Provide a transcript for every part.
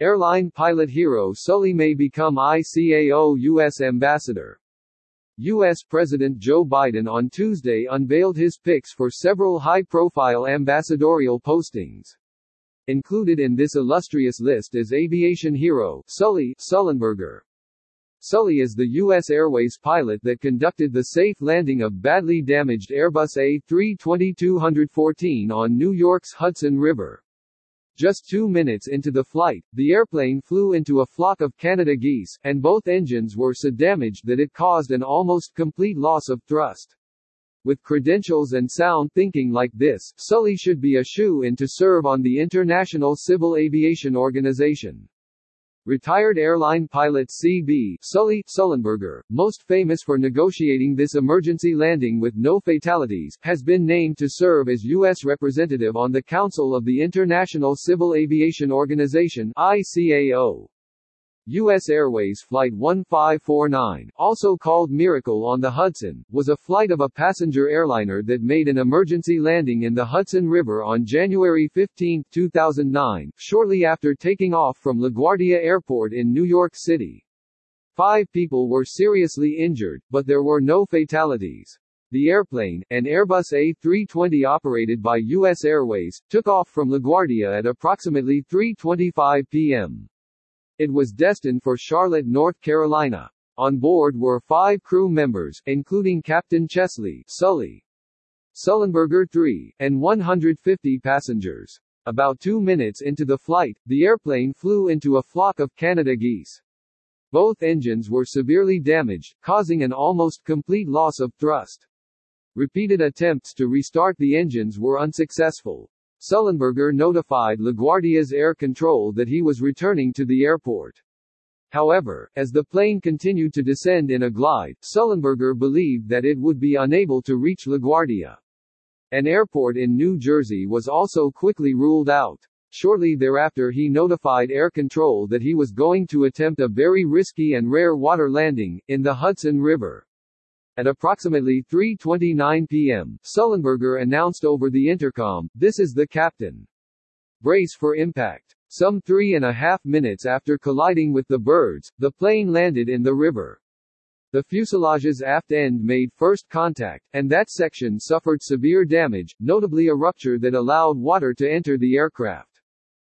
Airline pilot hero Sully may become ICAO U.S. ambassador. U.S. President Joe Biden on Tuesday unveiled his picks for several high-profile ambassadorial postings. Included in this illustrious list is aviation hero Sully Sullenberger. Sully is the U.S. Airways pilot that conducted the safe landing of badly damaged Airbus A320-214 on New York's Hudson River. Just two minutes into the flight, the airplane flew into a flock of Canada geese, and both engines were so damaged that it caused an almost complete loss of thrust. With credentials and sound thinking like this, Sully should be a shoe-in to serve on the International Civil Aviation Organization. Retired airline pilot C.B. Sully Sullenberger, most famous for negotiating this emergency landing with no fatalities, has been named to serve as U.S. representative on the Council of the International Civil Aviation Organization ICAO. U.S. Airways Flight 1549, also called Miracle on the Hudson, was a flight of a passenger airliner that made an emergency landing in the Hudson River on January 15, 2009, shortly after taking off from LaGuardia Airport in New York City. Five people were seriously injured, but there were no fatalities. The airplane, an Airbus A320 operated by U.S. Airways, took off from LaGuardia at approximately 3.25 p.m. It was destined for Charlotte, North Carolina. On board were five crew members, including Captain Chesley Sully, Sullenberger 3, and 150 passengers. About two minutes into the flight, the airplane flew into a flock of Canada geese. Both engines were severely damaged, causing an almost complete loss of thrust. Repeated attempts to restart the engines were unsuccessful. Sullenberger notified LaGuardia's air control that he was returning to the airport. However, as the plane continued to descend in a glide, Sullenberger believed that it would be unable to reach LaGuardia. An airport in New Jersey was also quickly ruled out. Shortly thereafter he notified air control that he was going to attempt a very risky and rare water landing, in the Hudson River. At approximately 3.29 p.m., Sullenberger announced over the intercom, This is the captain. Brace for impact. Some three and a half minutes after colliding with the birds, the plane landed in the river. The fuselage's aft end made first contact, and that section suffered severe damage, notably a rupture that allowed water to enter the aircraft.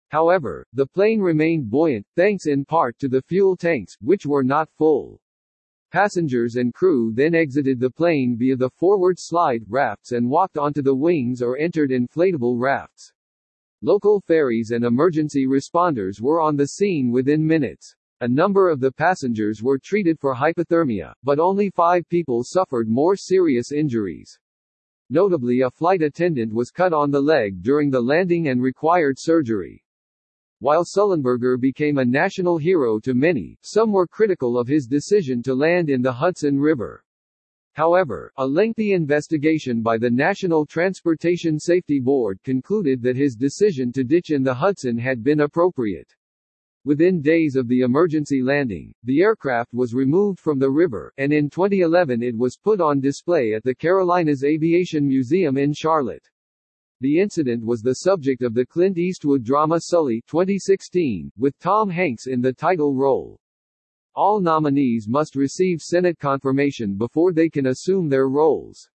However, the plane remained buoyant, thanks in part to the fuel tanks, which were not full. Passengers and crew then exited the plane via the forward slide rafts and walked onto the wings or entered inflatable rafts. Local ferries and emergency responders were on the scene within minutes. A number of the passengers were treated for hypothermia, but only five people suffered more serious injuries. Notably a flight attendant was cut on the leg during the landing and required surgery. While Sullenberger became a national hero to many, some were critical of his decision to land in the Hudson River. However, a lengthy investigation by the National Transportation Safety Board concluded that his decision to ditch in the Hudson had been appropriate. Within days of the emergency landing, the aircraft was removed from the river, and in 2011 it was put on display at the Carolinas Aviation Museum in Charlotte. The incident was the subject of the Clint Eastwood drama Sully 2016, with Tom Hanks in the title role. All nominees must receive Senate confirmation before they can assume their roles.